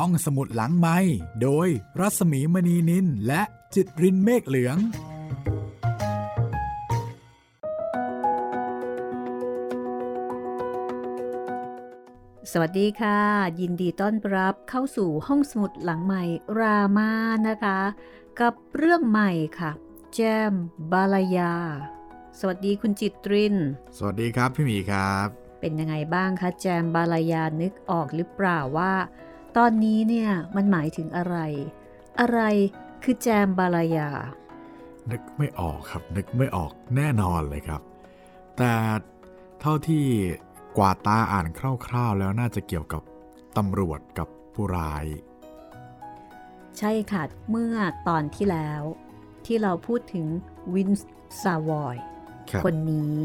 ห้องสมุดหลังไม้โดยรัสมีมณีนินและจิตรินเมฆเหลือง สวัสดีค่ะ ยินดีต้อนรับเข้าสู่ห้องสมุดหลังใหม่รามานะคะ กับเรื่องใหม่ค่ะ แจมบาลายา สวัสดีคุณจิตริน สวัสดีครับพี่หมีครับ เป็นยังไงบ้างคะแจมบาลายานึกออกหรือเปล่าว่า ตอนนี้เนี่ยมันหมายถึงอะไร อะไรคือแจมบาลายา นึกไม่ออกครับ นึกไม่ออกแน่นอนเลยครับ แต่เท่าที่กวาดตาอ่านคร่าวๆ แล้วน่าจะเกี่ยวกับตำรวจกับผู้ร้าย ใช่ค่ะ เมื่อตอนที่แล้ว ที่เราพูดถึงวินส์ซาวอยครับคนนี้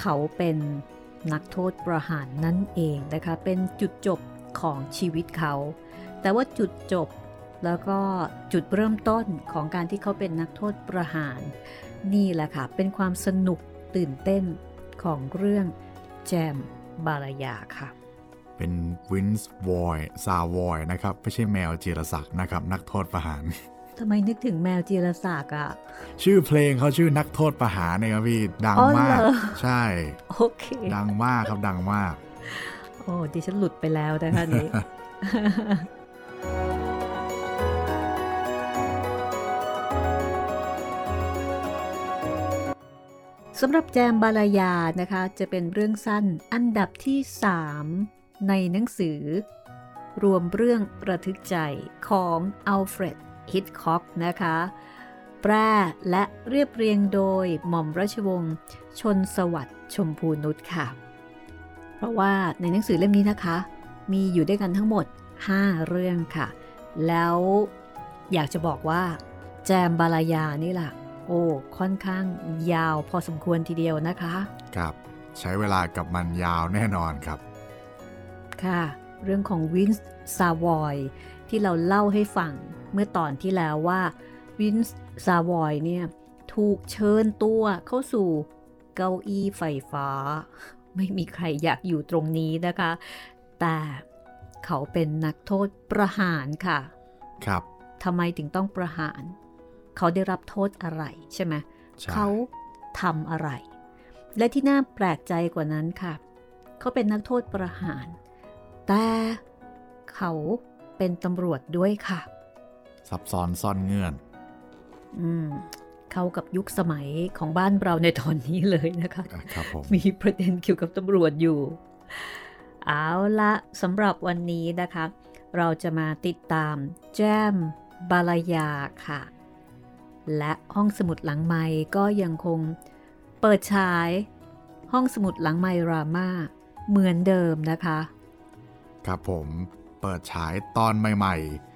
เขาเป็นนักโทษประหารนั่นเองนะคะ เป็นจุดจบ ของชีวิตเขา แต่ว่าจุดจบแล้วก็จุดเริ่มต้นของการที่เขาเป็นนักโทษประหาร นี่แหละค่ะ เป็นความสนุกตื่นเต้นของเรื่องแจมบารายาค่ะ เป็นวินส์วอยซาวอยนะครับ ไม่ใช่แมวจีรศักดิ์นะครับ นักโทษประหารทำไมนึกถึงแมวจีรศักดิ์อะ ชื่อเพลงเขาชื่อนักโทษประหารเนี่ยครับพี่ ดังอ๋อมากเหรอใช่ โอเค ดังมากครับดังมาก โอ้ดิฉันหลุดไปแล้วนะคะนี้สำหรับแจมบาลายานะคะ จะเป็นเรื่องสั้นอันดับที่ 3 ในหนังสือ รวมเรื่องระทึกใจของอัลเฟรดฮิตคอกนะคะ แปลและเรียบเรียงโดยหม่อมราชวงศ์ชนสวัสดิ์ชมพูนุชค่ะ ราะว่าในหนังสือเล่มนี้นะคะ มีอยู่ด้วยกันทั้งหมด 5 เรื่องค่ะ แล้วอยากจะบอกว่าแจมบาลายานี่แหละโอ้ค่อนข้างยาวพอสมควรทีเดียวนะคะครับใช้เวลากับมันยาวแน่นอนครับ ค่ะ เรื่องของวินส์ซาวอยที่เราเล่าให้ฟังเมื่อตอนที่แล้วว่าวินส์ซาวอยเนี่ยถูกเชิญตัวเข้าสู่เก้าอี้ไฟฟ้า ไม่มีใครอยากอยู่ตรงนี้นะคะ แต่เขาเป็นนักโทษประหารค่ะ ครับทำไมถึงต้องประหาร เขาได้รับโทษอะไรใช่ไหมใช่เขาทำอะไร และที่น่าแปลกใจกว่านั้นค่ะ เขาเป็นนักโทษประหาร แต่เขาเป็นตำรวจด้วยค่ะ ซับซ้อนซ่อนเงื่อน อืม เข้ากับยุคสมัยของบ้านเราในตอนนี้เลยนะคะอะครับผมมีประเด็นเกี่ยวกับตำรวจอยู่ เอาละสำหรับวันนี้นะคะ เราจะมาติดตามแจมบาลายาค่ะ และห้องสมุดหลังไม้ก็ยังคงเปิดฉาย ห้องสมุดหลังไมรามาเหมือนเดิมนะคะ ครับผมเปิดฉายตอนใหม่ ๆ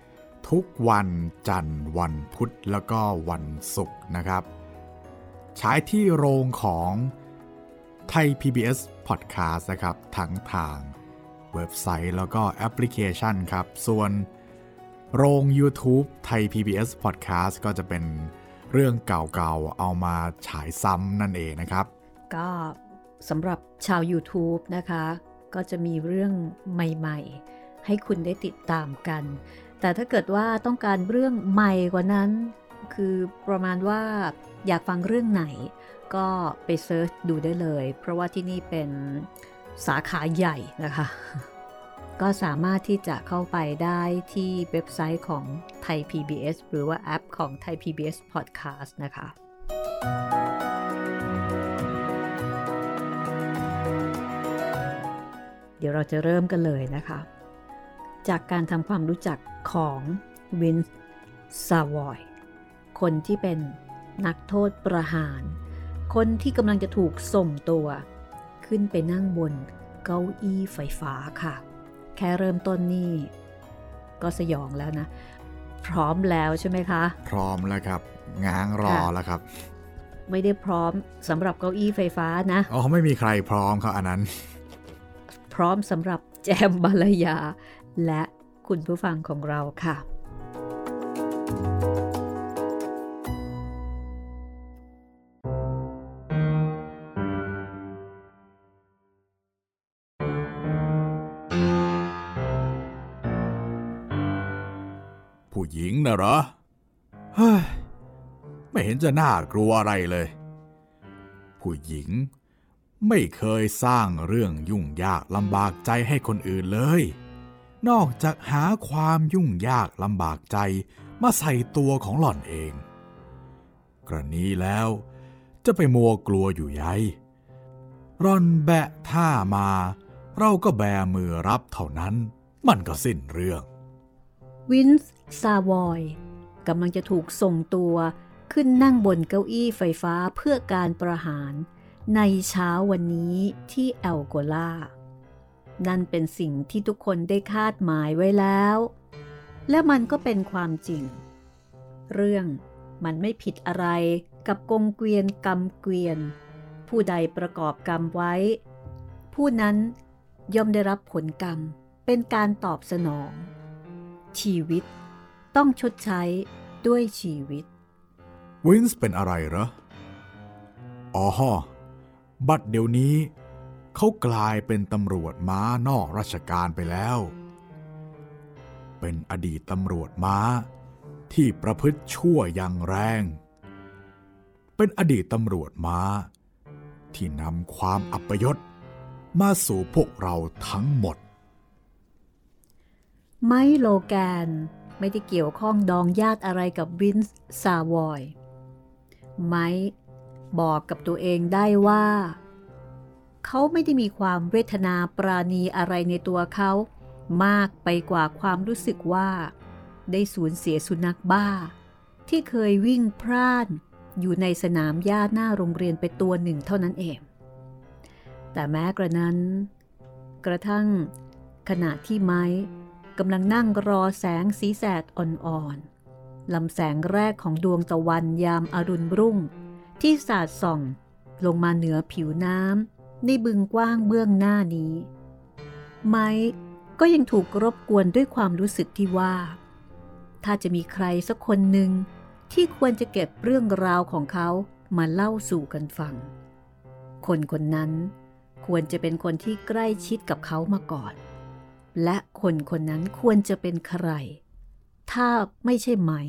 ทุกวันจันทร์วันพุธแล้วก็วันศุกร์นะครับ ฉายที่โรงของไทย PBS Podcast นะครับ ทั้งทางเว็บไซต์แล้วก็แอปพลิเคชันครับ ส่วนโรง YouTube ไทย PBS Podcast ก็จะเป็นเรื่องเก่าๆ เอามาฉายซ้ำนั่นเองนะครับ ก็สำหรับชาว YouTube นะคะ ก็จะมีเรื่องใหม่ๆ ให้คุณได้ติดตามกัน แต่ถ้าเกิดว่าต้องการเรื่องใหม่กว่านั้น คือประมาณว่าอยากฟังเรื่องไหน ก็ไป search ดูได้เลย เพราะว่าที่นี่เป็นสาขาใหญ่นะคะ ก็สามารถที่จะเข้าไปได้ที่เว็บไซต์ของ Thai PBS หรือว่าแอปของไทย PBS Podcast นะคะ เดี๋ยวเราจะเริ่มกันเลยนะคะ จากการทำความรู้จักของวินส์ซาวอยคนที่เป็นนักโทษประหาร คนที่กำลังจะถูกส่งตัว ขึ้นไปนั่งบนเก้าอี้ไฟฟ้าค่ะ แค่เริ่มต้นนี่ก็สยองแล้วนะ พร้อมแล้วใช่ไหมคะ พร้อมแล้วครับ ง้างรอค่ะแล้วครับ ไม่ได้พร้อมสำหรับเก้าอี้ไฟฟ้านะอ๋อไม่มีใครพร้อมครับอันนั้น พร้อมสำหรับแจมบาลายา และคุณผู้ฟังของเราค่ะ ผู้หญิงนะเหรอ เฮ้ย ไม่เห็นจะน่ากลัวอะไรเลย ผู้หญิงไม่เคยสร้างเรื่องยุ่งยากลำบากใจให้คนอื่นเลย นอกจากหาความยุ่งยากลำบากใจมาใส่ตัวของหล่อนเอง กรณีแล้วจะไปมัวกลัวอยู่ยัยร่อนแบะท่ามา เราก็แบมือรับเท่านั้น มันก็สิ้นเรื่อง วินส์ซาวอยกำลังจะถูกส่งตัวขึ้นนั่งบนเก้าอี้ไฟฟ้าเพื่อการประหาร ในเช้าวันนี้ที่แอลโกลา นั่นเป็นสิ่งที่ทุกคนได้คาดหมายไว้แล้ว และมันก็เป็นความจริง เรื่องมันไม่ผิดอะไรกับกงเกวียนกรรมเกวียน ผู้ใดประกอบกรรมไว้ ผู้นั้นย่อมได้รับผลกรรมเป็นการตอบสนอง ชีวิตต้องชดใช้ด้วยชีวิต วินส์เป็นอะไรเหรออ๋อบัดเดี๋ยวนี้ เขากลายเป็นตำรวจม้านอกราชการไปแล้ว เป็นอดีตตำรวจม้าที่ประพฤติชั่วอย่างแรง เป็นอดีตตำรวจม้า ที่นำความอัปยศมาสู่พวกเราทั้งหมด ไมโลแกนไม่ได้เกี่ยวข้องดองญาติอะไรกับวินส์ซาวอย ไมบอกกับตัวเองได้ว่า เขาไม่ได้มีความเวทนาปราณีอะไรในตัวเขา มากไปกว่าความรู้สึกว่า ได้สูญเสียสุนัขบ้า ที่เคยวิ่งพร่านอยู่ในสนามหญ้าหน้าโรงเรียนไปตัวหนึ่งเท่านั้นเอง แต่แม้กระนั้น กระทั่งขณะที่ไม้กำลังนั่งรอแสงสีแสดอ่อนๆลำแสงแรกของดวงตะวันยามอารุณรุ่ง ที่สาดส่องลงมาเหนือผิวน้ำ ในบึงกว้างเบื้องหน้านี้ ไม้ก็ยังถูกรบกวนด้วยความรู้สึกที่ว่า ถ้าจะมีใครสักคนหนึ่งที่ควรจะเก็บเรื่องราวของเขามาเล่าสู่กันฟัง คนคนนั้นควรจะเป็นคนที่ใกล้ชิดกับเขามาก่อน และคนคนนั้นควรจะเป็นใคร ถ้าไม่ใช่ไม้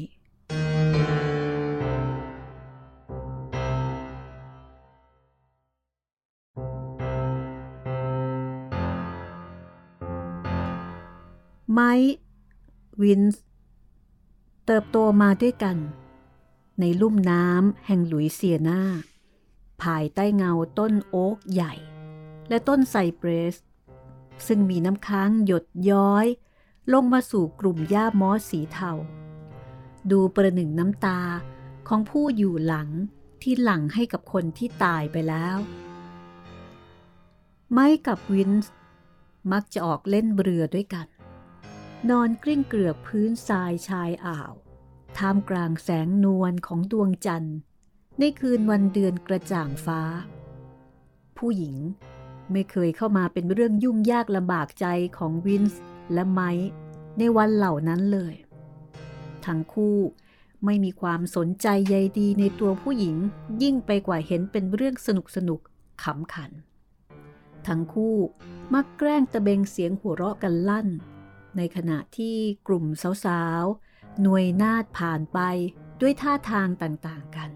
วินส์เติบโตมาด้วยกัน ในลุ่มน้ำแห่งหลุยเซียนา ภายใต้เงาต้นโอ๊กใหญ่ และต้นไซเปรส ซึ่งมีน้ำค้างหยดย้อย ลงมาสู่กลุ่มหญ้ามอสสีเทา ดูประหนึ่งน้ำตาของผู้อยู่หลังที่หลังให้กับคนที่ตายไปแล้ว ไมค์กับวินส์มักจะออกเล่นเรือด้วยกัน นอนกลิ้งเกลือกพื้นทรายชายอ่าว ท่ามกลางแสงนวลของดวงจันทร์ ในคืนวันเดือนกระจ่างฟ้า ผู้หญิงไม่เคยเข้ามาเป็นเรื่องยุ่งยากลำบากใจของวินส์และไมค์ในวันเหล่านั้นเลย ทั้งคู่ไม่มีความสนใจใยดีในตัวผู้หญิงยิ่งไปกว่าเห็นเป็นเรื่องสนุกสนุกขำขัน ทั้งคู่มักแกล้งตะเบงเสียงหัวเราะกันลั่น ในขณะที่กลุ่มสาวๆ หน่วยนาดผ่านไปด้วยท่าทางต่างๆกัน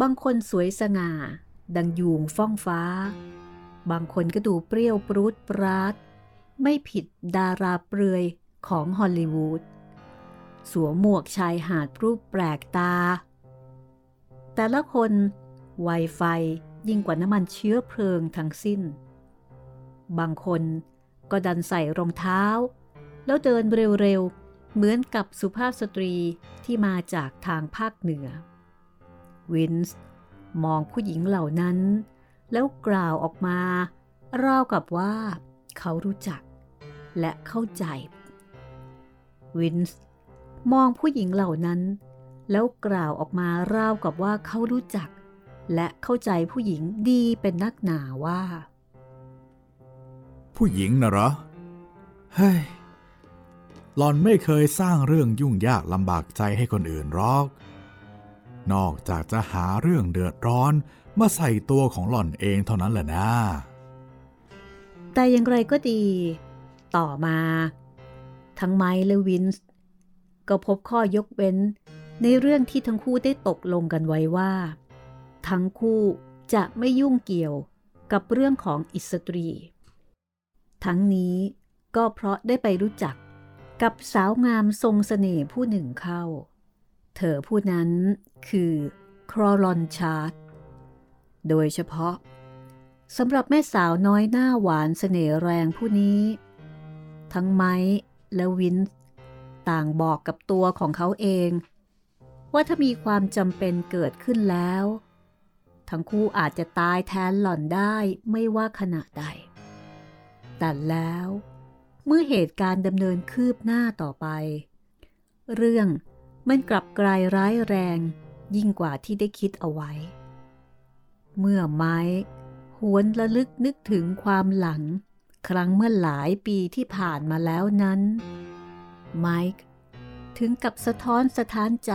บางคนสวยสง่า ดังยูงฟ้องฟ้า บางคนก็ดูเปรี้ยวปรุดปราด ไม่ผิดดาราเปลือยของฮอลลีวูด สวมหมวกชายหาดรูปแปลกตา แต่ละคนไวไฟยิ่งกว่าน้ำมันเชื้อเพลิงทั้งสิ้น บางคน ก็ดันใส่รองเท้า แล้วเดินเร็วๆ เหมือนกับสุภาพสตรีที่มาจากทางภาคเหนือ วินส์มองผู้หญิงเหล่านั้น แล้วกล่าวออกมาราวกับว่าเขารู้จัก และเข้าใจ วินส์มองผู้หญิงเหล่านั้น แล้วกล่าวออกมาราวกับว่าเขารู้จัก และเข้าใจผู้หญิงดีเป็นนักหนาว่า ผู้หญิงนะเหรอ เฮ้ย หล่อนไม่เคยสร้างเรื่องยุ่งยากลำบากใจให้คนอื่นหรอก นอกจากจะหาเรื่องเดือดร้อนมาใส่ตัวของหล่อนเองเท่านั้นแหละนะ แต่อย่างไรก็ดี ต่อมา ทั้งไมค์และวินส์ก็พบข้อยกเว้นในเรื่องที่ทั้งคู่ได้ตกลงกันไว้ว่า ทั้งคู่จะไม่ยุ่งเกี่ยวกับเรื่องของอิสตรี ทั้งนี้ก็เพราะได้ไปรู้จักกับสาวงามทรงสเสน่ห์ผู้หนึ่งเข้า เธอผู้นั้นคือครอลอนชาร์ดโดยเฉพาะสำหรับแม่สาวน้อยหน้าหวานสเสน่ห์แรงผู้นี้ ทั้งไม้และวินต่างบอกกับตัวของเขาเอง ว่าถ้ามีความจำเป็นเกิดขึ้นแล้ว ทั้งคู่อาจจะตายแทนหล่อนได้ไม่ว่าขณะใด แต่แล้ว เมื่อเหตุการณ์ดำเนินคืบหน้าต่อไป เรื่องมันกลับกลายร้ายแรงยิ่งกว่าที่ได้คิดเอาไว้ เมื่อไม้หวนระลึกนึกถึงความหลัง ครั้งเมื่อหลายปีที่ผ่านมาแล้วนั้น ไมค์ถึงกับสะท้อนสะท้านใจ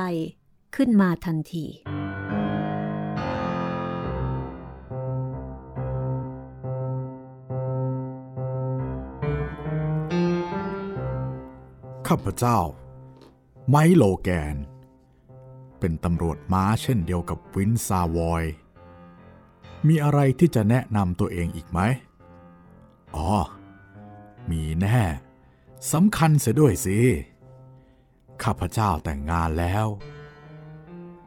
ขึ้นมาทันที ข้าพเจ้า ไมโลแกน เป็นตำรวจม้าเช่นเดียวกับวินซาวอย มีอะไรที่จะแนะนำตัวเองอีกไหม อ๋อ มีแน่สำคัญเสียด้วยสิ ข้าพเจ้าแต่งงานแล้ว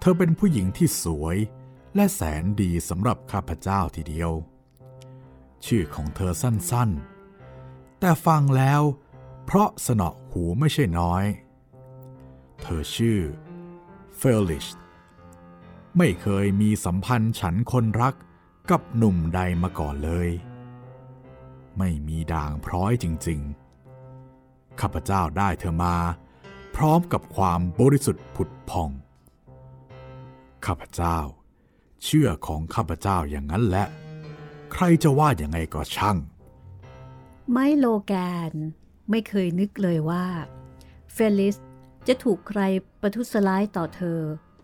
เธอเป็นผู้หญิงที่สวยและแสนดีสำหรับข้าพเจ้าทีเดียว ชื่อของเธอสั้นๆ แต่ฟังแล้ว เพราะสนอหูไม่ใช่น้อย เธอชื่อเฟลิชไม่เคยมีสัมพันธ์ฉันคนรักกับหนุ่มใดมาก่อนเลย ไม่มีด่างพร้อยจริงๆ ข้าพเจ้าได้เธอมา พร้อมกับความบริสุทธิ์ผุดพอง ข้าพเจ้า เชื่อของข้าพเจ้าอย่างนั้นแหละ ใครจะว่าอย่างไงก็ช่าง ไมโลแกน ไม่เคยนึกเลยว่าเฟลิสจะถูกใครประทุษร้ายต่อเธอ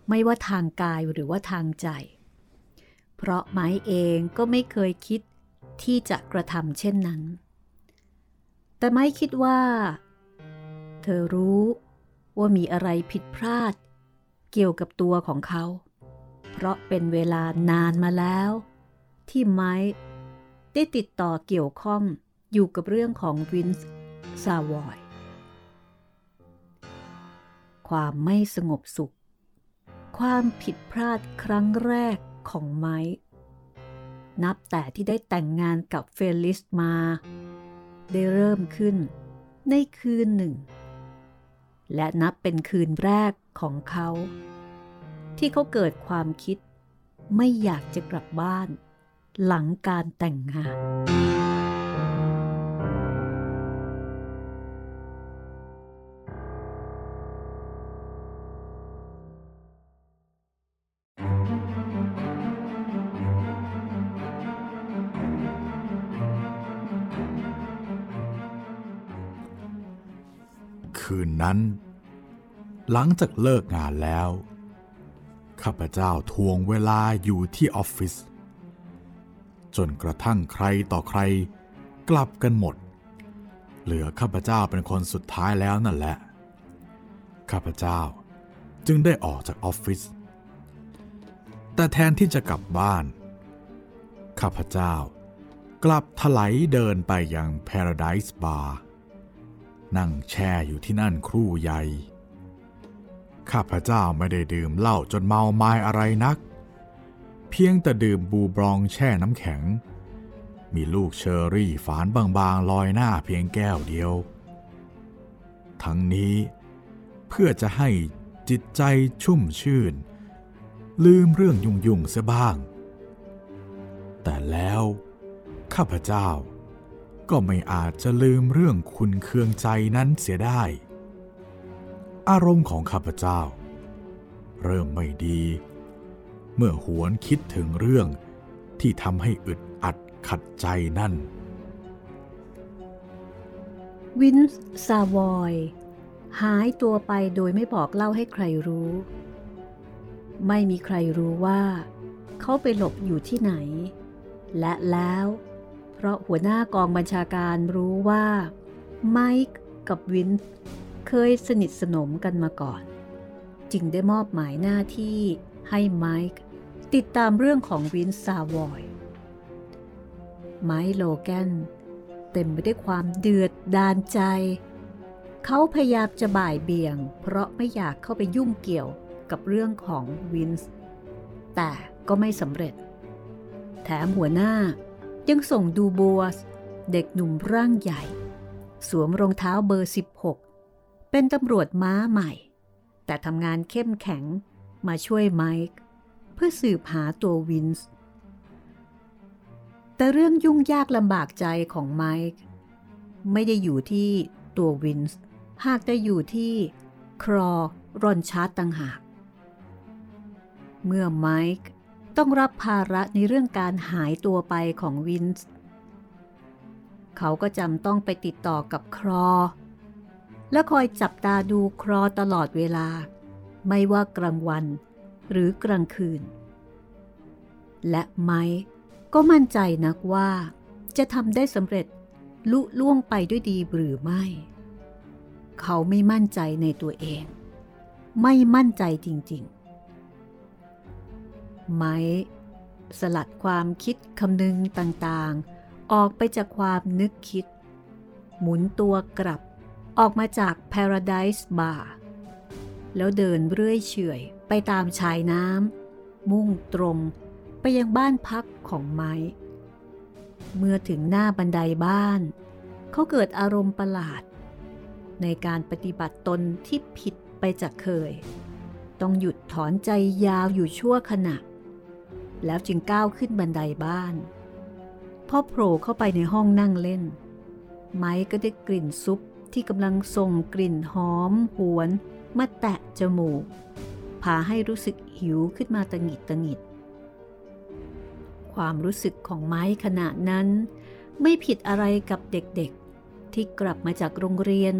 ไม่ว่าทางกายหรือว่าทางใจ เพราะไม้เองก็ไม่เคยคิดที่จะกระทำเช่นนั้น แต่ไม้คิดว่า เธอรู้ว่ามีอะไรผิดพลาด เกี่ยวกับตัวของเขา เพราะเป็นเวลานานมาแล้ว ที่ไมค์ได้ติดต่อเกี่ยวข้องอยู่กับเรื่องของวินส์ ซาวอย ความไม่สงบสุข ความผิดพลาดครั้งแรกของไมค์ นับแต่ที่ได้แต่งงานกับเฟลิสมา ได้เริ่มขึ้นในคืนหนึ่ง และนับเป็นคืนแรกของเขา ที่เขาเกิดความคิดไม่อยากจะกลับบ้าน หลังการแต่งงาน นั้น หลังจากเลิกงานแล้ว ข้าพเจ้าทวงเวลาอยู่ที่ออฟฟิศจนกระทั่งใครต่อใครกลับกันหมด เหลือข้าพเจ้าเป็นคนสุดท้ายแล้วนั่นแหละ ข้าพเจ้าจึงได้ออกจากออฟฟิศแต่แทนที่จะกลับบ้าน ข้าพเจ้ากลับถลายเดินไปยัง Paradise Bar นั่งแช่อยู่ที่นั่นครู่ใหญ่ ข้าพเจ้าไม่ได้ดื่มเหล้าจนเมาไม้อะไรนัก เพียงแต่ดื่มบูบรองแช่น้ำแข็ง มีลูกเชอร์รี่ฝานบางๆลอยหน้าเพียงแก้วเดียว ทั้งนี้เพื่อจะให้จิตใจชุ่มชื่น ลืมเรื่องยุ่งๆเสียบ้าง แต่แล้วข้าพเจ้า ก็ไม่อาจจะลืมเรื่องขุ่นเคืองใจนั้นเสียได้ อารมณ์ของข้าพเจ้า เริ่มไม่ดี เมื่อหวนคิดถึงเรื่องที่ทำให้อึดอัดขัดใจนั่น วินส์ซาวอย หายตัวไปโดยไม่บอกเล่าให้ใครรู้ ไม่มีใครรู้ว่า เขาไปหลบอยู่ที่ไหน และแล้ว เพราะหัวหน้ากองบัญชาการรู้ว่าไมค์กับวินเคยสนิทสนมกันมาก่อน จึงได้มอบหมายหน้าที่ให้ไมค์ติดตามเรื่องของวินซาวอยไมค์โลแกนเต็มไปด้วยความเดือดดานใจ เขาพยายามจะบ่ายเบี่ยง เพราะไม่อยากเข้าไปยุ่งเกี่ยวกับเรื่องของวินส์แต่ก็ไม่สำเร็จ แถมหัวหน้า ยังส่งดูบัวสเด็กหนุ่มร่างใหญ่ สวมรองเท้าเบอร์ 16 เป็นตำรวจม้าใหม่ แต่ทำงานเข้มแข็งมาช่วยไมค์เพื่อสืบหาตัววินส์แต่เรื่องยุ่งยากลำบากใจของไมค์ไม่ได้อยู่ที่ตัววินส์หากแต่อยู่ที่ครอรอนชาร์ตต่างหาก เมื่อไมค์ ต้องรับภาระในเรื่องการหายตัวไปของวินส์เขาก็จำต้องไปติดต่อกับครอ และคอยจับตาดูครอตลอดเวลา ไม่ว่ากลางวันหรือกลางคืน และไมค์ก็มั่นใจนักว่า จะทำได้สำเร็จลุล่วงไปด้วยดีหรือไม่ เขาไม่มั่นใจในตัวเอง ไม่มั่นใจจริง ๆ ไม้สลัดความคิดคำนึงต่างๆ ออกไปจากความนึกคิด หมุนตัวกลับออกมาจาก Paradise Bar แล้วเดินเรื่อยเฉยไปตามชายน้ำมุ่งตรงไปยังบ้านพักของไม้ เมื่อถึงหน้าบันไดบ้าน เขาเกิดอารมณ์ประหลาด ในการปฏิบัติตนที่ผิดไปจากเคย ต้องหยุดถอนใจยาวอยู่ชั่วขณะ แล้วจึงก้าวขึ้นบันไดบ้านพอโผล่เข้าไปในห้องนั่งเล่น ไม้ก็ได้กลิ่นซุปที่กำลังส่งกลิ่นหอม หวน มาแตะจมูก พาให้รู้สึกหิวขึ้นมาตะงิดตะงิด ความรู้สึกของไม้ขณะนั้น ไม่ผิดอะไรกับเด็กๆ ที่กลับมาจากโรงเรียน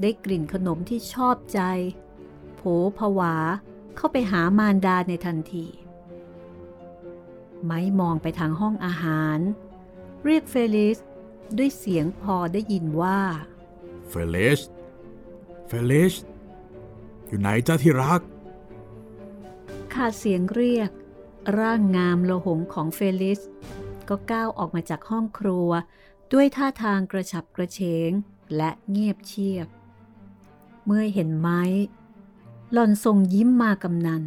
ได้กลิ่นขนมที่ชอบใจ โผผวาเข้าไปหามารดาในทันที ไม้มองไปทางห้องอาหาร เรียกเฟลิสด้วยเสียงพอได้ยินว่า เฟลิส เฟลิส อยู่ไหนจ้าที่รัก ขาดเสียงเรียก ร่างงามระหงของเฟลิส ก็ก้าวออกมาจากห้องครัว ด้วยท่าทางกระฉับกระเฉง และเงียบเชียบ เมื่อเห็นไมค์ หล่อนส่งยิ้มมากำนัล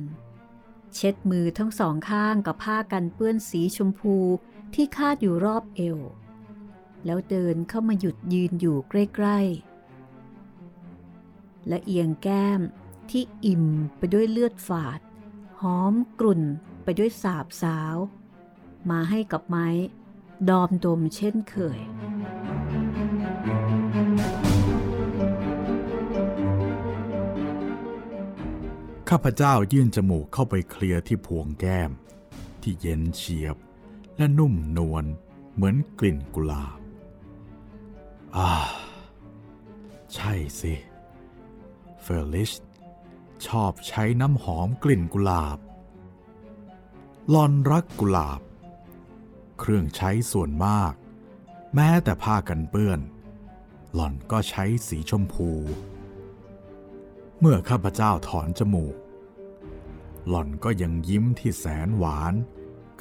เช็ดมือทั้งสองข้างกับผ้ากันเปื้อนสีชมพูที่คาดอยู่รอบเอว แล้วเดินเข้ามาหยุดยืนอยู่ใกล้ๆ และเอียงแก้มที่อิ่มไปด้วยเลือดฝาด หอมกลุ่นไปด้วยสาบสาว มาให้กับไม้ ดอมดมเช่นเคย ข้าพเจ้ายื่นจมูกเข้าไปเคลียร์ที่พวงแก้ม ที่เย็นเฉียบ และนุ่มนวลเหมือนกลิ่นกุหลาบอ่าใช่สิเฟอร์ลิชชอบใช้น้ำหอมกลิ่นกุหลาบหลอนรักกุหลาบ เครื่องใช้ส่วนมาก แม้แต่ผ้ากันเปื้อน หล่อนก็ใช้สีชมพู เมื่อข้าพเจ้าถอนจมูก หล่อนก็ยังยิ้มที่แสนหวาน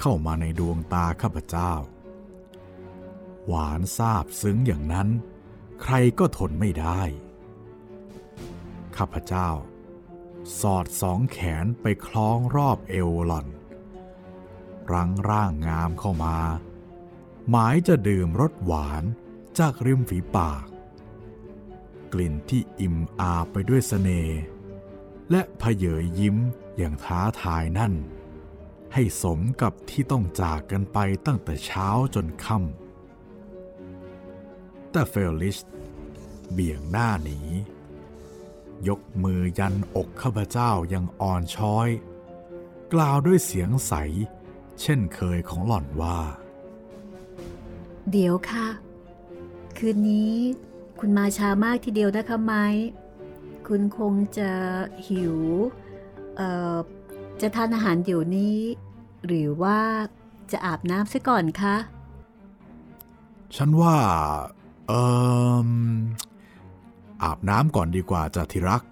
เข้ามาในดวงตาข้าพเจ้า หวานซาบซึ้งอย่างนั้น ใครก็ทนไม่ได้ ข้าพเจ้า สอดสองแขนไปคล้องรอบเอวหล่อน รั้งร่างงามเข้ามา หมายจะดื่มรสหวานจากริมฝีปาก กลิ่นที่อิ่มอาไปด้วยสเสน่ห์และพเยยยิ้ม อย่างท้าทายนั่น ให้สมกับที่ต้องจากกันไปตั้งแต่เช้าจนค่ำแต่เฟลลิชเบี่ยงหน้าหนี ยกมือยันอกข้าพเจ้ายังอ่อนช้อย กล่าวด้วยเสียงใส เช่นเคยของหล่อนว่า เดี๋ยวค่ะ คืนนี้คุณมาช้ามากทีเดียวนะคะไม้ คุณคงจะหิว จะทานอาหารเดี๋ยวนี้ หรือว่าจะอาบน้ำซะก่อนคะ ฉันว่า เอออาบน้ำก่อนดีกว่าจ้ะที่รัก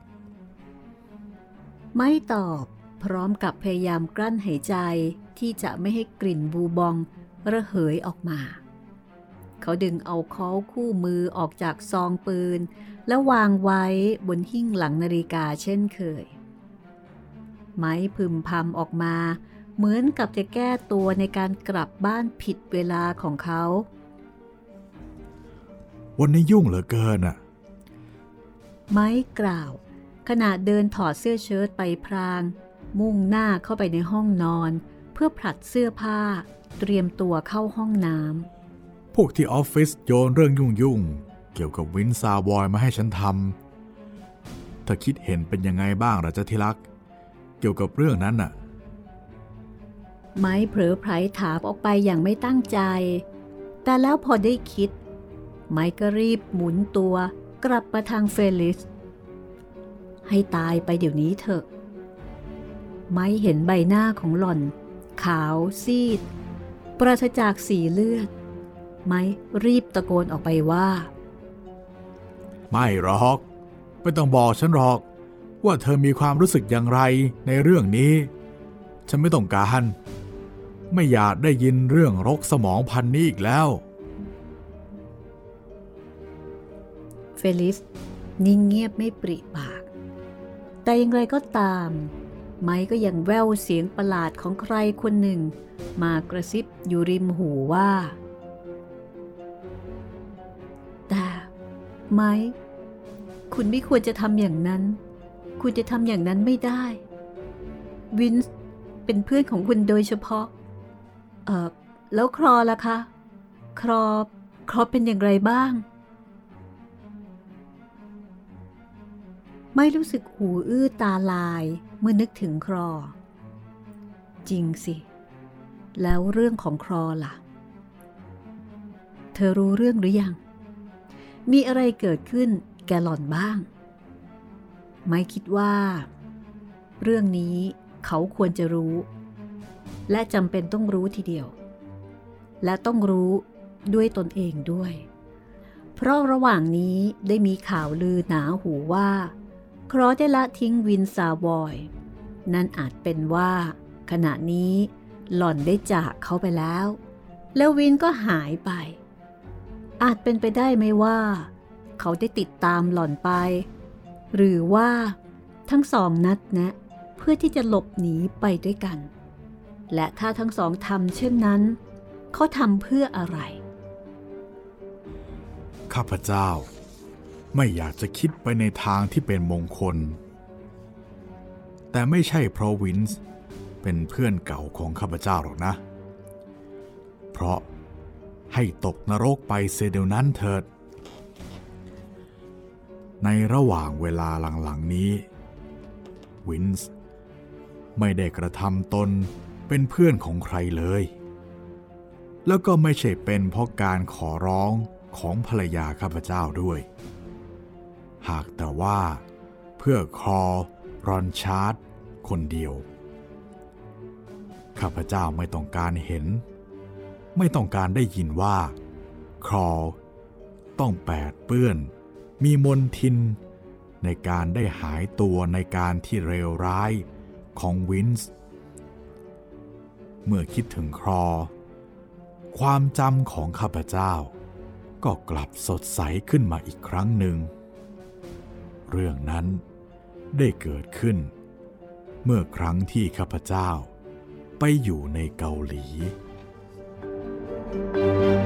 ไม่ตอบพร้อมกับพยายามกลั้นหายใจที่จะไม่ให้กลิ่นบูบองระเหยออกมา เขาดึงเอาค้อคู่มือออกจากซองปืน แล้ววางไว้บนหิ้งหลังนาฬิกาเช่นเคย ไม้พึมพำออกมา เหมือนกับจะแก้ตัวในการกลับบ้านผิดเวลาของเขา วันนี้ยุ่งเหลือเกินอะไม้กล่าว ขณะเดินถอดเสื้อเชิ้ตไปพราง มุ่งหน้าเข้าไปในห้องนอน เพื่อผลัดเสื้อผ้า เตรียมตัวเข้าห้องน้ำพวกที่ออฟฟิศโยนเรื่องยุ่งยุ่งเกี่ยวกับวินซาวอยมาให้ฉันทำเธอคิดเห็นเป็นยังไงบ้างหรอจ๊ะที่รัก เกี่ยวกับเรื่องนั้นน่ะ ไมค์เผลอไผลถามออกไปอย่างไม่ตั้งใจ แต่แล้วพอได้คิด ไมค์ก็รีบหมุนตัวกลับมาทางเฟลิส ให้ตายไปเดี๋ยวนี้เถอะ ไม้เห็นใบหน้าของหล่อน ขาวซีด ปราศจากสีเลือด ไม้รีบตะโกนออกไปว่า ไม่หรอก ไม่ต้องบอกฉันหรอก ว่าเธอมีความรู้สึกอย่างไรในเรื่องนี้ ฉันไม่ต้องการ ไม่อยากได้ยินเรื่องรกสมองพันนี้อีกแล้ว เฟลิสนิ่งเงียบไม่ปริปาก แต่อย่างไรก็ตาม ไม้ก็ยังแววเสียงประหลาดของใครคนหนึ่ง มากระซิบอยู่ริมหูว่าแต่ไม้ คุณไม่ควรจะทำอย่างนั้น คุณจะทำอย่างนั้นไม่ได้ วินส์เป็นเพื่อนของคุณโดยเฉพาะ เออแล้วครอล่ะคะ ครอครอเป็นอย่างไรบ้าง ไม่รู้สึกหูอื้อตาลายเมื่อนึกถึงครอ จริงสิ แล้วเรื่องของครอล่ะ เธอรู้เรื่องหรือยัง มีอะไรเกิดขึ้นแกหล่อนบ้าง ไม่คิดว่า เรื่องนี้เขาควรจะรู้ และจำเป็นต้องรู้ทีเดียว และต้องรู้ด้วยตนเองด้วย เพราะระหว่างนี้ได้มีข่าวลือหนาหูว่าครอได้ละทิ้งวินซาวอย นั่นอาจเป็นว่า ขณะนี้หล่อนได้จากเขาไปแล้ว แล้ววินก็หายไป อาจเป็นไปได้ไหมว่า เขาได้ติดตามหล่อนไป หรือว่าทั้งสองนัดแนะเพื่อที่จะหลบหนีไปด้วยกัน และถ้าทั้งสองทำเช่นนั้น เขาทำเพื่ออะไร ข้าพเจ้า ไม่อยากจะคิดไปในทางที่เป็นมงคล แต่ไม่ใช่เพราะวินส์เป็นเพื่อนเก่าของข้าพเจ้าหรอกนะ เพราะให้ตกนรกไปเสียเดียวนั้นเถิด ในระหว่างเวลาหลังๆนี้ วินส์ไม่ได้กระทำตนเป็นเพื่อนของใครเลย แล้วก็ไม่ใช่เป็นเพราะการขอร้องของภรรยาข้าพเจ้าด้วย หากแต่ว่าเพื่อคอรอนชาร์ดคนเดียว ข้าพเจ้าไม่ต้องการเห็น ไม่ต้องการได้ยินว่าครอต้องแปดเปื้อน มีมนทิน ในการได้หายตัวในการที่เลวร้ายของวินส์เมื่อคิดถึงครอ ความจำของข้าพเจ้า ก็กลับสดใสขึ้นมาอีกครั้งหนึ่ง เรื่องนั้นได้เกิดขึ้น เมื่อครั้งที่ข้าพเจ้าไปอยู่ในเกาหลีไม่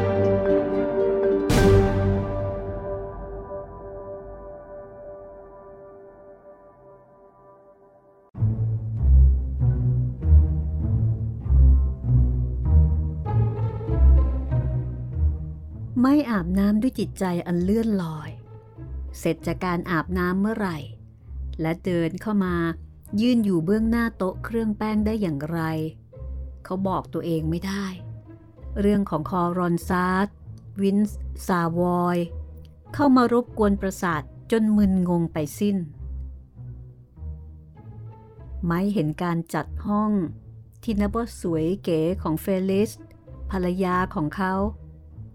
บน้ำด้วยจิตใจอันเลื่อนลอย เสร็จจากการอาบน้ำเมื่อไหร่ และเดินเข้ามายืนอยู่เบื้องหน้าโต๊ะเครื่องแป้งได้อย่างไร เขาบอกตัวเองไม่ได้ เรื่องของคอรอนซาร์ดวินส์ซาวอย เข้ามารบกวนประสาทจนมึนงงไปสิ้น ไมค์เห็นการจัดห้องที่นับว่าสวยเก๋ของเฟลิสภรรยาของเขา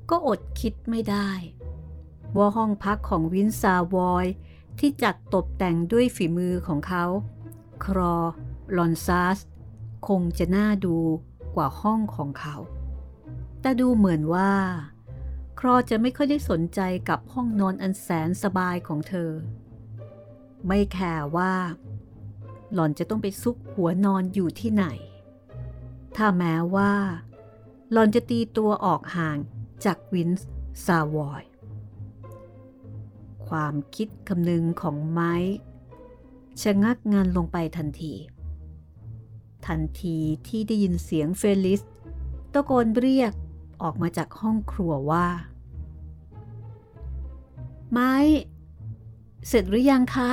ก็อดคิดไม่ได้ ว่าห้องพักของวินซาวอยที่จัดตกแต่งด้วยฝีมือของเขา ครอลอนซัสคงจะน่าดูกว่าห้องของเขา แต่ดูเหมือนว่า ครอจะไม่ค่อยได้สนใจกับห้องนอนอันแสนสบายของเธอ ไม่แคร์ว่า หล่อนจะต้องไปซุกหัวนอนอยู่ที่ไหน ถ้าแม้ว่า หล่อนจะตีตัวออกห่าง จากวินส์ซาวอย ความคิดคำนึงของไมค์ชะงักงันลงไปทันที ทันทีที่ได้ยินเสียงเฟลิสตะโกนเรียกออกมาจากห้องครัวว่า ไมค์ เสร็จหรือยังคะ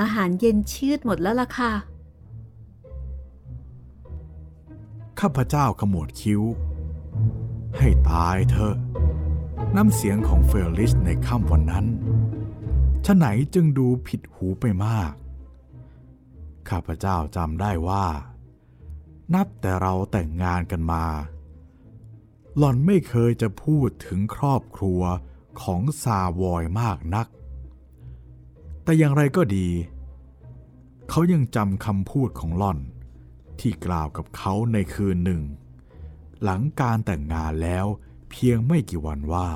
อาหารเย็นชืดหมดแล้วล่ะค่ะ ข้าพเจ้าขมวดคิ้ว ให้ตายเถอะ น้ำเสียงของเฟลิสในค่ำวันนั้นฉะไหนจึงดูผิดหูไปมาก ข้าพเจ้าจำได้ว่า นับแต่เราแต่งงานกันมา หล่อนไม่เคยจะพูดถึงครอบครัวของซาวอยมากนัก แต่อย่างไรก็ดี เขายังจำคำพูดของหล่อนที่กล่าวกับเขาในคืนหนึ่ง หลังการแต่งงานแล้วเพียงไม่กี่วันว่า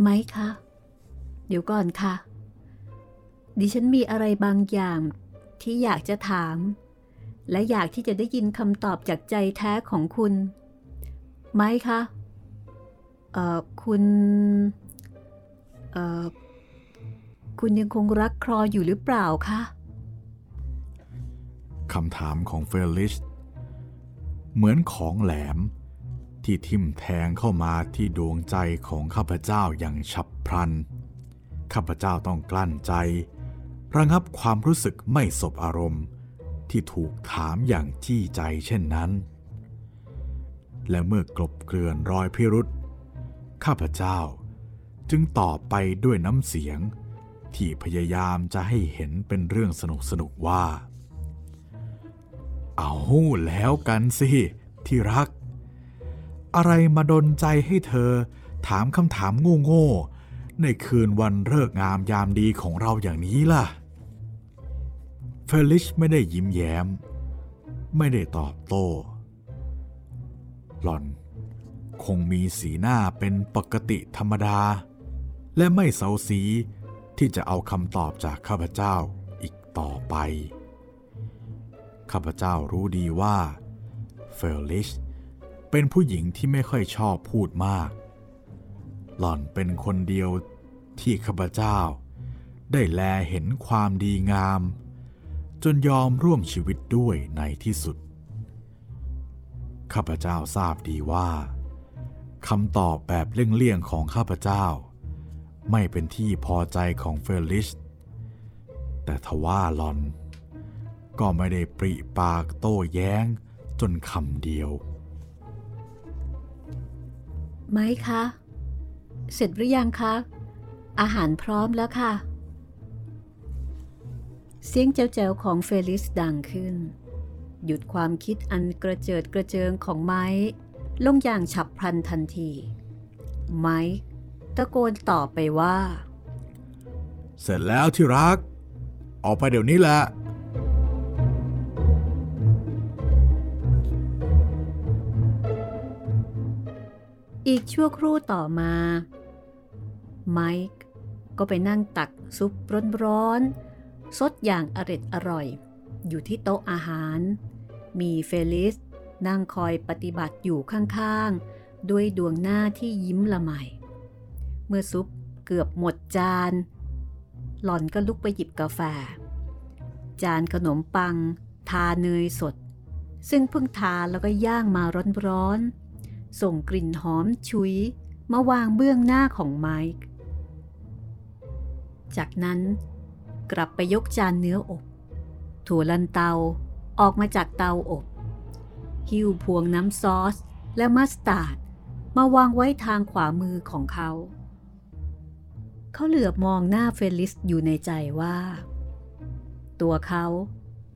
ไหมคะ เดี๋ยวก่อนค่ะ ดิฉันมีอะไรบางอย่างที่อยากจะถาม และอยากที่จะได้ยินคำตอบจากใจแท้ของคุณ ไหมคะเอ่อคุณเอ่อคุณยังคงรักครออยู่หรือเปล่าคะคำถามของเฟลิช เหมือนของแหลม ที่ทิ่มแทงเข้ามาที่ดวงใจของข้าพเจ้าอย่างฉับพลัน ข้าพเจ้าต้องกลั้นใจ ระงับความรู้สึกไม่สบอารมณ์ ที่ถูกถามอย่างจี้ใจเช่นนั้น และเมื่อกลบเกลื่อนรอยพิรุษข้าพเจ้าจึงตอบไปด้วยน้ำเสียงที่พยายามจะให้เห็นเป็นเรื่องสนุกสนุกว่า เอาแล้วกันสิ ที่รัก อะไรมาดนใจให้เธอ ถามคำถามโง่ๆในคืนวันเลิกงามยามดีของเราอย่างนี้ล่ะ เฟลิชไม่ได้ยิ้มแย้ม ไม่ได้ตอบโต้ หล่อน คงมีสีหน้าเป็นปกติธรรมดา และไม่เซาซีที่จะเอาคำตอบจากข้าพเจ้าอีกต่อไป ข้าพเจ้ารู้ดีว่าเฟลลิชเป็นผู้หญิงที่ไม่ค่อยชอบพูดมาก หล่อนเป็นคนเดียวที่ข้าพเจ้า ได้แลเห็นความดีงาม จนยอมร่วมชีวิตด้วยในที่สุด ข้าพเจ้าทราบดีว่าคำตอบแบบเลี่ยงๆของข้าพเจ้า ไม่เป็นที่พอใจของเฟลิชแต่ทว่าหลอน ก็ไม่ได้ปริปากโต้แย้งจนคำเดียว ไหมคะ เสร็จหรือยังคะ อาหารพร้อมแล้วค่ะ เสียงเจ้าๆของเฟลิสดังขึ้น หยุดความคิดอันกระเจิดกระเจิงของไม้ลงอย่างฉับพลันทันที ไม้ตะโกนตอบไปว่า เสร็จแล้วที่รัก ออกไปเดี๋ยวนี้แหละ อีกชั่วครู่ต่อมา ไมค์ก็ไปนั่งตักซุปร้อนๆซดอย่างอร็ดอร่อย อยู่ที่โต๊ะอาหาร มีเฟลิสนั่งคอยปฏิบัติอยู่ข้างๆ ด้วยดวงหน้าที่ยิ้มละไม เมื่อซุปเกือบหมดจาน หล่อนก็ลุกไปหยิบกาแฟ จานขนมปัง ทาเนยสด ซึ่งเพิ่งทาแล้วก็ย่างมาร้อนๆ ส่งกลิ่นหอมชุยมาวางเบื้องหน้าของไมค์จากนั้นกลับไปยกจานเนื้ออบ ถั่วลันเตาออกมาจากเตาอบ หิ้วพวงน้ำซอสและมัสตาร์ดมาวางไว้ทางขวามือของเขา เขาเหลือบมองหน้าเฟลิสอยู่ในใจว่า ตัวเขา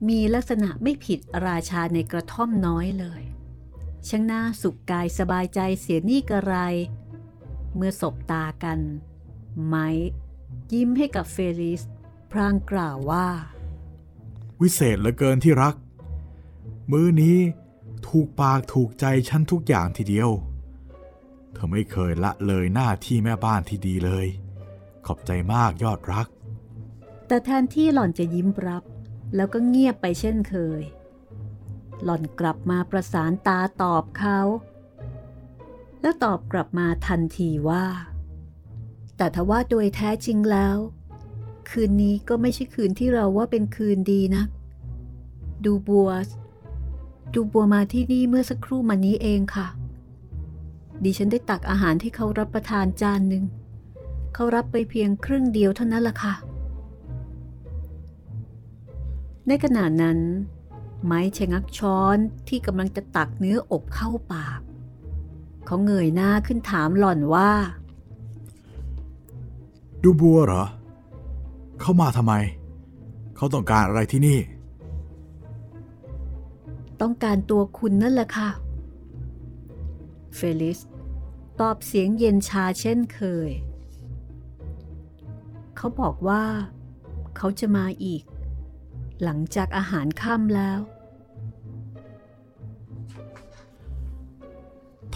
มีลักษณะไม่ผิดราชาในกระท่อมน้อยเลย ช่างน่าสุขกายสบายใจเสียนี่กระไร เมื่อสบตากัน ไม้ยิ้มให้กับเฟลิส พรางกล่าวว่า วิเศษเหลือเกินที่รัก มื้อนี้ถูกปากถูกใจฉันทุกอย่างทีเดียว เธอไม่เคยละเลยหน้าที่แม่บ้านที่ดีเลย ขอบใจมากยอดรัก แต่แทนที่หล่อนจะยิ้มรับ แล้วก็เงียบไปเช่นเคย หล่อนกลับมาประสานตาตอบเขา แล้วตอบกลับมาทันทีว่า แต่ทว่าโดยแท้จริงแล้ว คืนนี้ก็ไม่ใช่คืนที่เราว่าเป็นคืนดีนะ ดูบัว ดูบัวมาที่นี่เมื่อสักครู่มานี้เองค่ะ ดิฉันได้ตักอาหารที่เขารับประทานจานหนึ่ง เขารับไปเพียงครึ่งเดียวเท่านั้นล่ะค่ะในขณะนั้น ไม้ชะงักช้อนที่กำลังจะตักเนื้ออบเข้าปาก เขาเงยหน้าขึ้นถามหล่อนว่า ดูบัวเหรอ เข้ามาทำไม เขาต้องการอะไรที่นี่ ต้องการตัวคุณนั่นแหละค่ะ เฟลิสตอบเสียงเย็นชาเช่นเคย เขาบอกว่า เขาจะมาอีก หลังจากอาหารค่ำแล้ว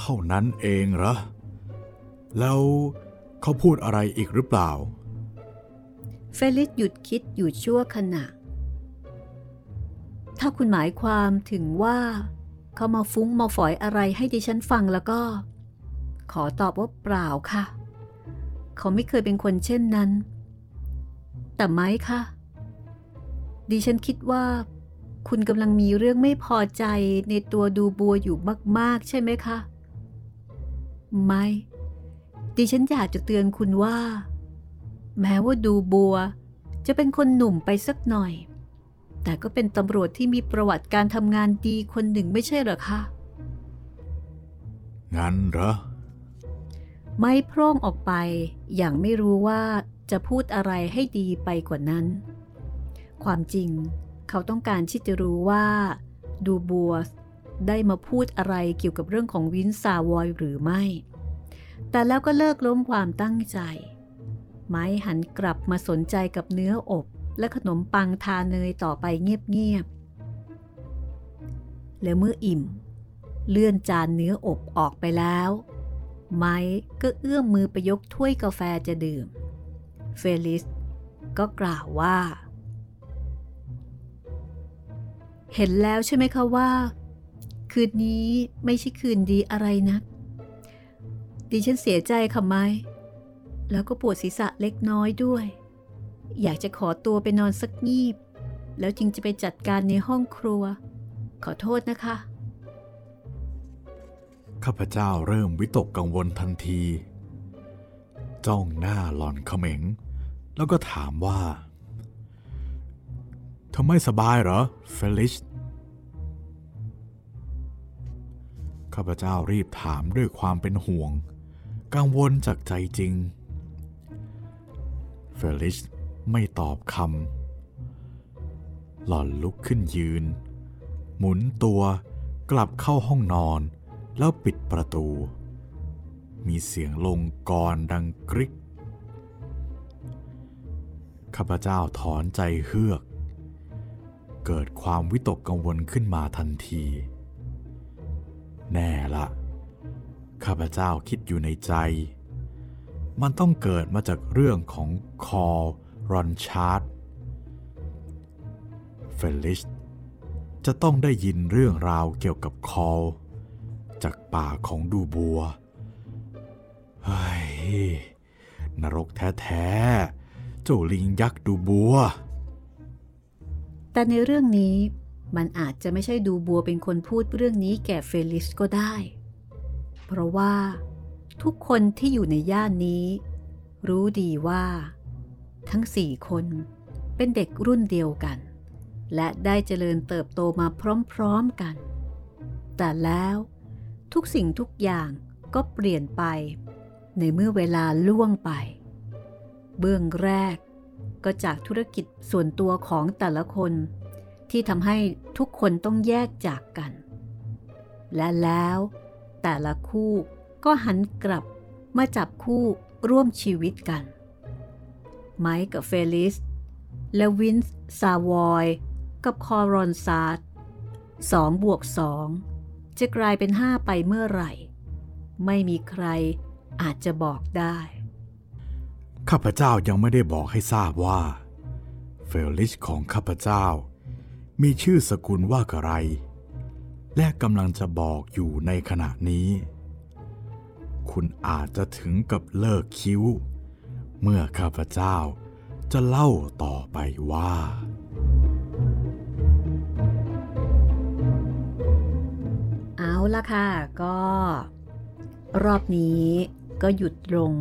ท่านั้นเองเหรอ แล้วเขาพูดอะไรอีกหรือเปล่า เฟลิสหยุดคิดอยู่ชั่วขณะ ถ้าคุณหมายความถึงว่า เขามาฟุ้งมาฝอยอะไรให้ดิฉันฟังแล้วก็ ขอตอบว่าเปล่าค่ะ เขาไม่เคยเป็นคนเช่นนั้น แต่ไหมคะดิฉันคิดว่าคุณกำลังมีเรื่องไม่พอใจในตัวดูบัวอยู่มาก ๆ ใช่ไหมคะ ไม่ ดิฉันอยากจะเตือนคุณว่า แม้ว่าดูบัว จะเป็นคนหนุ่มไปสักหน่อย แต่ก็เป็นตำรวจที่มีประวัติการทำงานดีคนหนึ่งไม่ใช่เหรอคะ งั้นเหรอ ไม่โพร่งออกไป อย่างไม่รู้ว่าจะพูดอะไรให้ดีไปกว่านั้น ความจริงเขาต้องการที่จะรู้ว่า ดูบัว ได้มาพูดอะไรเกี่ยวกับเรื่องของวินซาวอยหรือไม่ แต่แล้วก็เลิกล้มความตั้งใจ ไม้หันกลับมาสนใจกับเนื้ออบและขนมปังทาเนยต่อไปเงียบๆ แล้วเมื่ออิ่ม เลื่อนจานเนื้ออบออกไปแล้ว ไม้ก็เอื้อมมือไปยกถ้วยกาแฟจะดื่ม เฟลิสก็กล่าวว่า เห็นแล้วใช่ไหมคะว่า คืนนี้ไม่ใช่คืนดีอะไรนะดิฉันเสียใจค่ะไม้แล้วก็ปวดศีรษะเล็กน้อยด้วย อยากจะขอตัวไปนอนสักงีบ แล้วจึงจะไปจัดการในห้องครัว ขอโทษนะคะ ข้าพเจ้าเริ่มวิตกกังวลทันที จ้องหน้าหลอนเขม็ง แล้วก็ถามว่าเธอไม่สบายเหรอเฟลิช ข้าพเจ้ารีบถามด้วยความเป็นห่วง กังวลจากใจจริง เฟลิชไม่ตอบคำ หล่อนลุกขึ้นยืน หมุนตัวกลับเข้าห้องนอนแล้วปิดประตู มีเสียงลงกรดังกริก ข้าพเจ้าถอนใจเฮือก เกิดความวิตกกังวลขึ้นมาทันที แน่ละข้าพเจ้าคิดอยู่ในใจ มันต้องเกิดมาจากเรื่องของคอรอนซาร์ดเฟลิสจะต้องได้ยินเรื่องราวเกี่ยวกับคอลจากปากของดูบัว เฮ้ย นรกแท้ๆ เจ้าลิงยักษ์ดูบัว แต่ในเรื่องนี้ มันอาจจะไม่ใช่ดูบัวเป็นคนพูดเรื่องนี้แก่เฟลิสก็ได้ เพราะว่า ทุกคนที่อยู่ในย่านนี้ รู้ดีว่า ทั้งสี่คนเป็นเด็กรุ่นเดียวกัน และได้เจริญเติบโตมาพร้อมๆกัน แต่แล้วทุกสิ่งทุกอย่างก็เปลี่ยนไป ในเมื่อเวลาล่วงไป เบื้องแรกก็จากธุรกิจส่วนตัวของแต่ละคน ที่ทำให้ทุกคนต้องแยกจากกัน และแล้วแต่ละคู่ก็หันกลับมาจับคู่ร่วมชีวิตกัน ไมค์กับเฟลิส และวินส์ซาวอยกับคอรอนซาร์ดสองบวกสองจะกลายเป็นห้าไปเมื่อไหร่ ไม่มีใครอาจจะบอกได้ ข้าพเจ้ายังไม่ได้บอกให้ทราบว่า เฟลิชของข้าพเจ้า มีชื่อสกุลว่าอะไร และกำลังจะบอกอยู่ในขณะนี้ คุณอาจจะถึงกับเลิกคิ้ว เมื่อข้าพเจ้าจะเล่าต่อไปว่า เอาละค่ะ ก็ รอบนี้ก็หยุดลง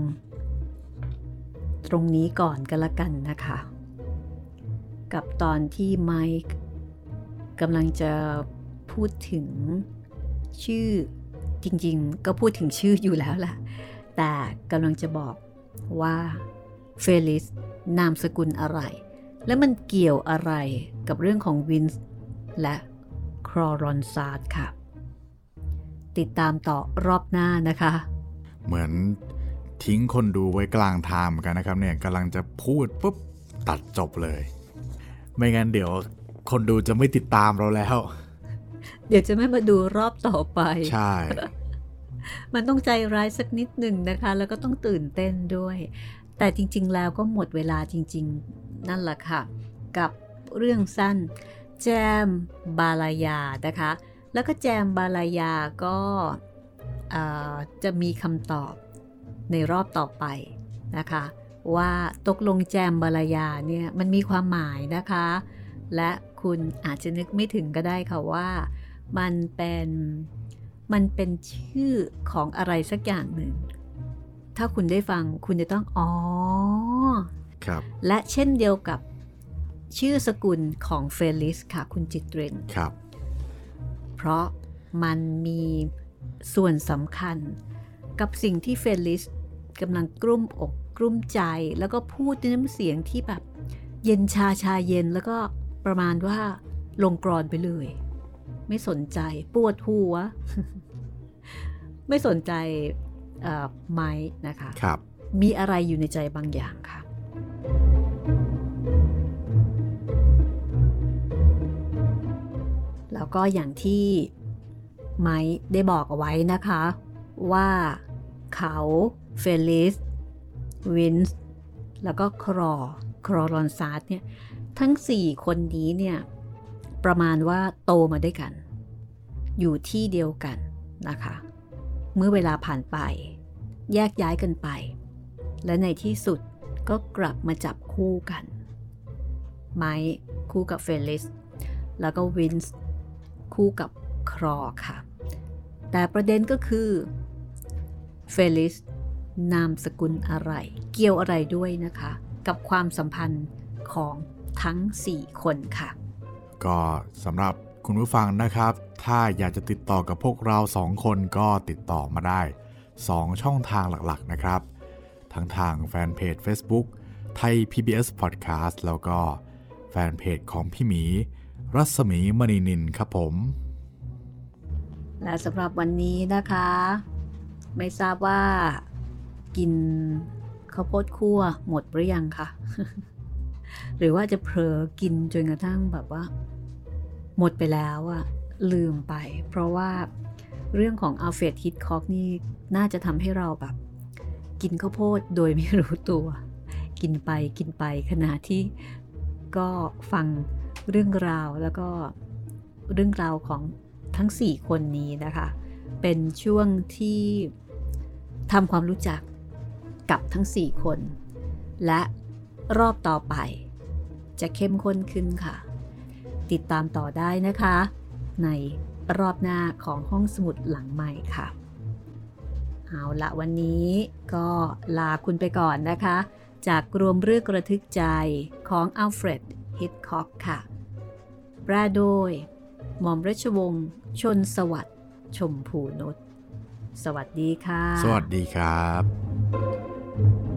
ตรงนี้ก่อนกันละกันนะคะ กับตอนที่ไมค์ กำลังจะพูดถึงชื่อจริงๆ ก็พูดถึงชื่ออยู่แล้วล่ะ แต่กำลังจะบอกว่าเฟลิสนามสกุลอะไร และมันเกี่ยวอะไรกับเรื่องของวินส์และครอรอนซาร์ดค่ะ ติดตามต่อรอบหน้านะคะ เหมือนทิ้งคนดูไว้กลางทางกันนะครับเนี่ยกำลังจะพูดปุ๊บตัดจบเลย ไม่งั้นเดี๋ยว คนดูจะไม่ติดตามเราแล้ว เดี๋ยวจะไม่มาดูรอบต่อไป ใช่ มันต้องใจร้ายสักนิดหนึ่งนะคะ แล้วก็ต้องตื่นเต้นด้วย แต่จริง ๆ แล้วก็หมดเวลาจริง ๆ นั่นแหละค่ะ กับเรื่องสั้น แจมบาลายานะคะ แล้วก็แจมบาลายาก็อ่าจะมีคำตอบในรอบต่อไปนะคะ ว่าตกลงแจมบาลายาเนี่ยมันมีความหมายนะคะ และคุณอาจจะนึกไม่ถึงก็ได้ค่ะว่า มันเป็นมันเป็นชื่อของอะไรสักอย่างหนึ่ง ถ้าคุณได้ฟังคุณจะต้องอ๋อครับ และเช่นเดียวกับชื่อสกุลของเฟลิสค่ะคุณจิตเรนครับ เพราะมันมีส่วนสำคัญกับสิ่งที่เฟลิสกำลังกลุ้มอกกลุ้มใจ แล้วก็พูดด้วยน้ำเสียงที่แบบ เย็นชาชาเย็นแล้วก็ ประมาณว่าลงกรอนไปเลย ไม่สนใจปวดหัว ไม่สนใจเอ่อไม้นะคะครับมีอะไรอยู่ในใจบางอย่างค่ะแล้วก็อย่างที่ไม้ได้บอกเอาไว้นะคะ ว่าเขาเฟลิสวินส์แล้วก็ครอครอรอนซาร์ดเนี่ย ทั้ง4คนนี้เนี่ยประมาณว่าโตมาด้วยกัน อยู่ที่เดียวกันนะคะ เมื่อเวลาผ่านไป แยกย้ายกันไป และในที่สุดก็กลับมาจับคู่กัน ไมค์คู่กับเฟลิส แล้วก็วินส์คู่กับครอค่ะ แต่ประเด็นก็คือเฟลิสนามสกุลอะไร เกี่ยวอะไรด้วยนะคะ กับความสัมพันธ์ของ ทั้ง 4 คนค่ะ ก็สำหรับคุณผู้ฟังนะครับ ถ้าอยากจะติดต่อกับพวกเราสองคนก็ติดต่อมาได้ 2 ช่องทางหลักๆนะครับ ทั้งทางแฟนเพจ Facebook ไทย PBS Podcast แล้วก็แฟนเพจของพี่หมี รัศมีมณีนินครับผม และสำหรับวันนี้นะคะ ไม่ทราบว่ากินข้าวโพดคั่วหมดหรือยังคะ หรือว่าจะเผลอกินจนกระทั่งแบบว่า หมดไปแล้วอะลืมไป เพราะว่าเรื่องของอัลเฟรดฮิตคอกนี่น่าจะทำให้เราแบบ กินข้าวโพดโดยไม่รู้ตัว กินไปกินไปขณะที่ก็ฟังเรื่องราวแล้วก็เรื่องราวของทั้ง 4 คนนี้นะคะ เป็นช่วงที่ทำความรู้จักกับทั้ง 4 คน และ รอบต่อไป จะเข้มข้นขึ้นค่ะ ติดตามต่อได้นะคะ ในรอบหน้าของห้องสมุดหลังใหม่ค่ะ เอาละวันนี้ก็ลาคุณไปก่อนนะคะ จากรวมเรื่องกระทึกใจของอัลเฟรดฮิตคอกค่ะแปลโดย หม่อมราชวงศ์ชนสวัสดิ์ชมพูนุชสวัสดีค่ะ สวัสดีครับ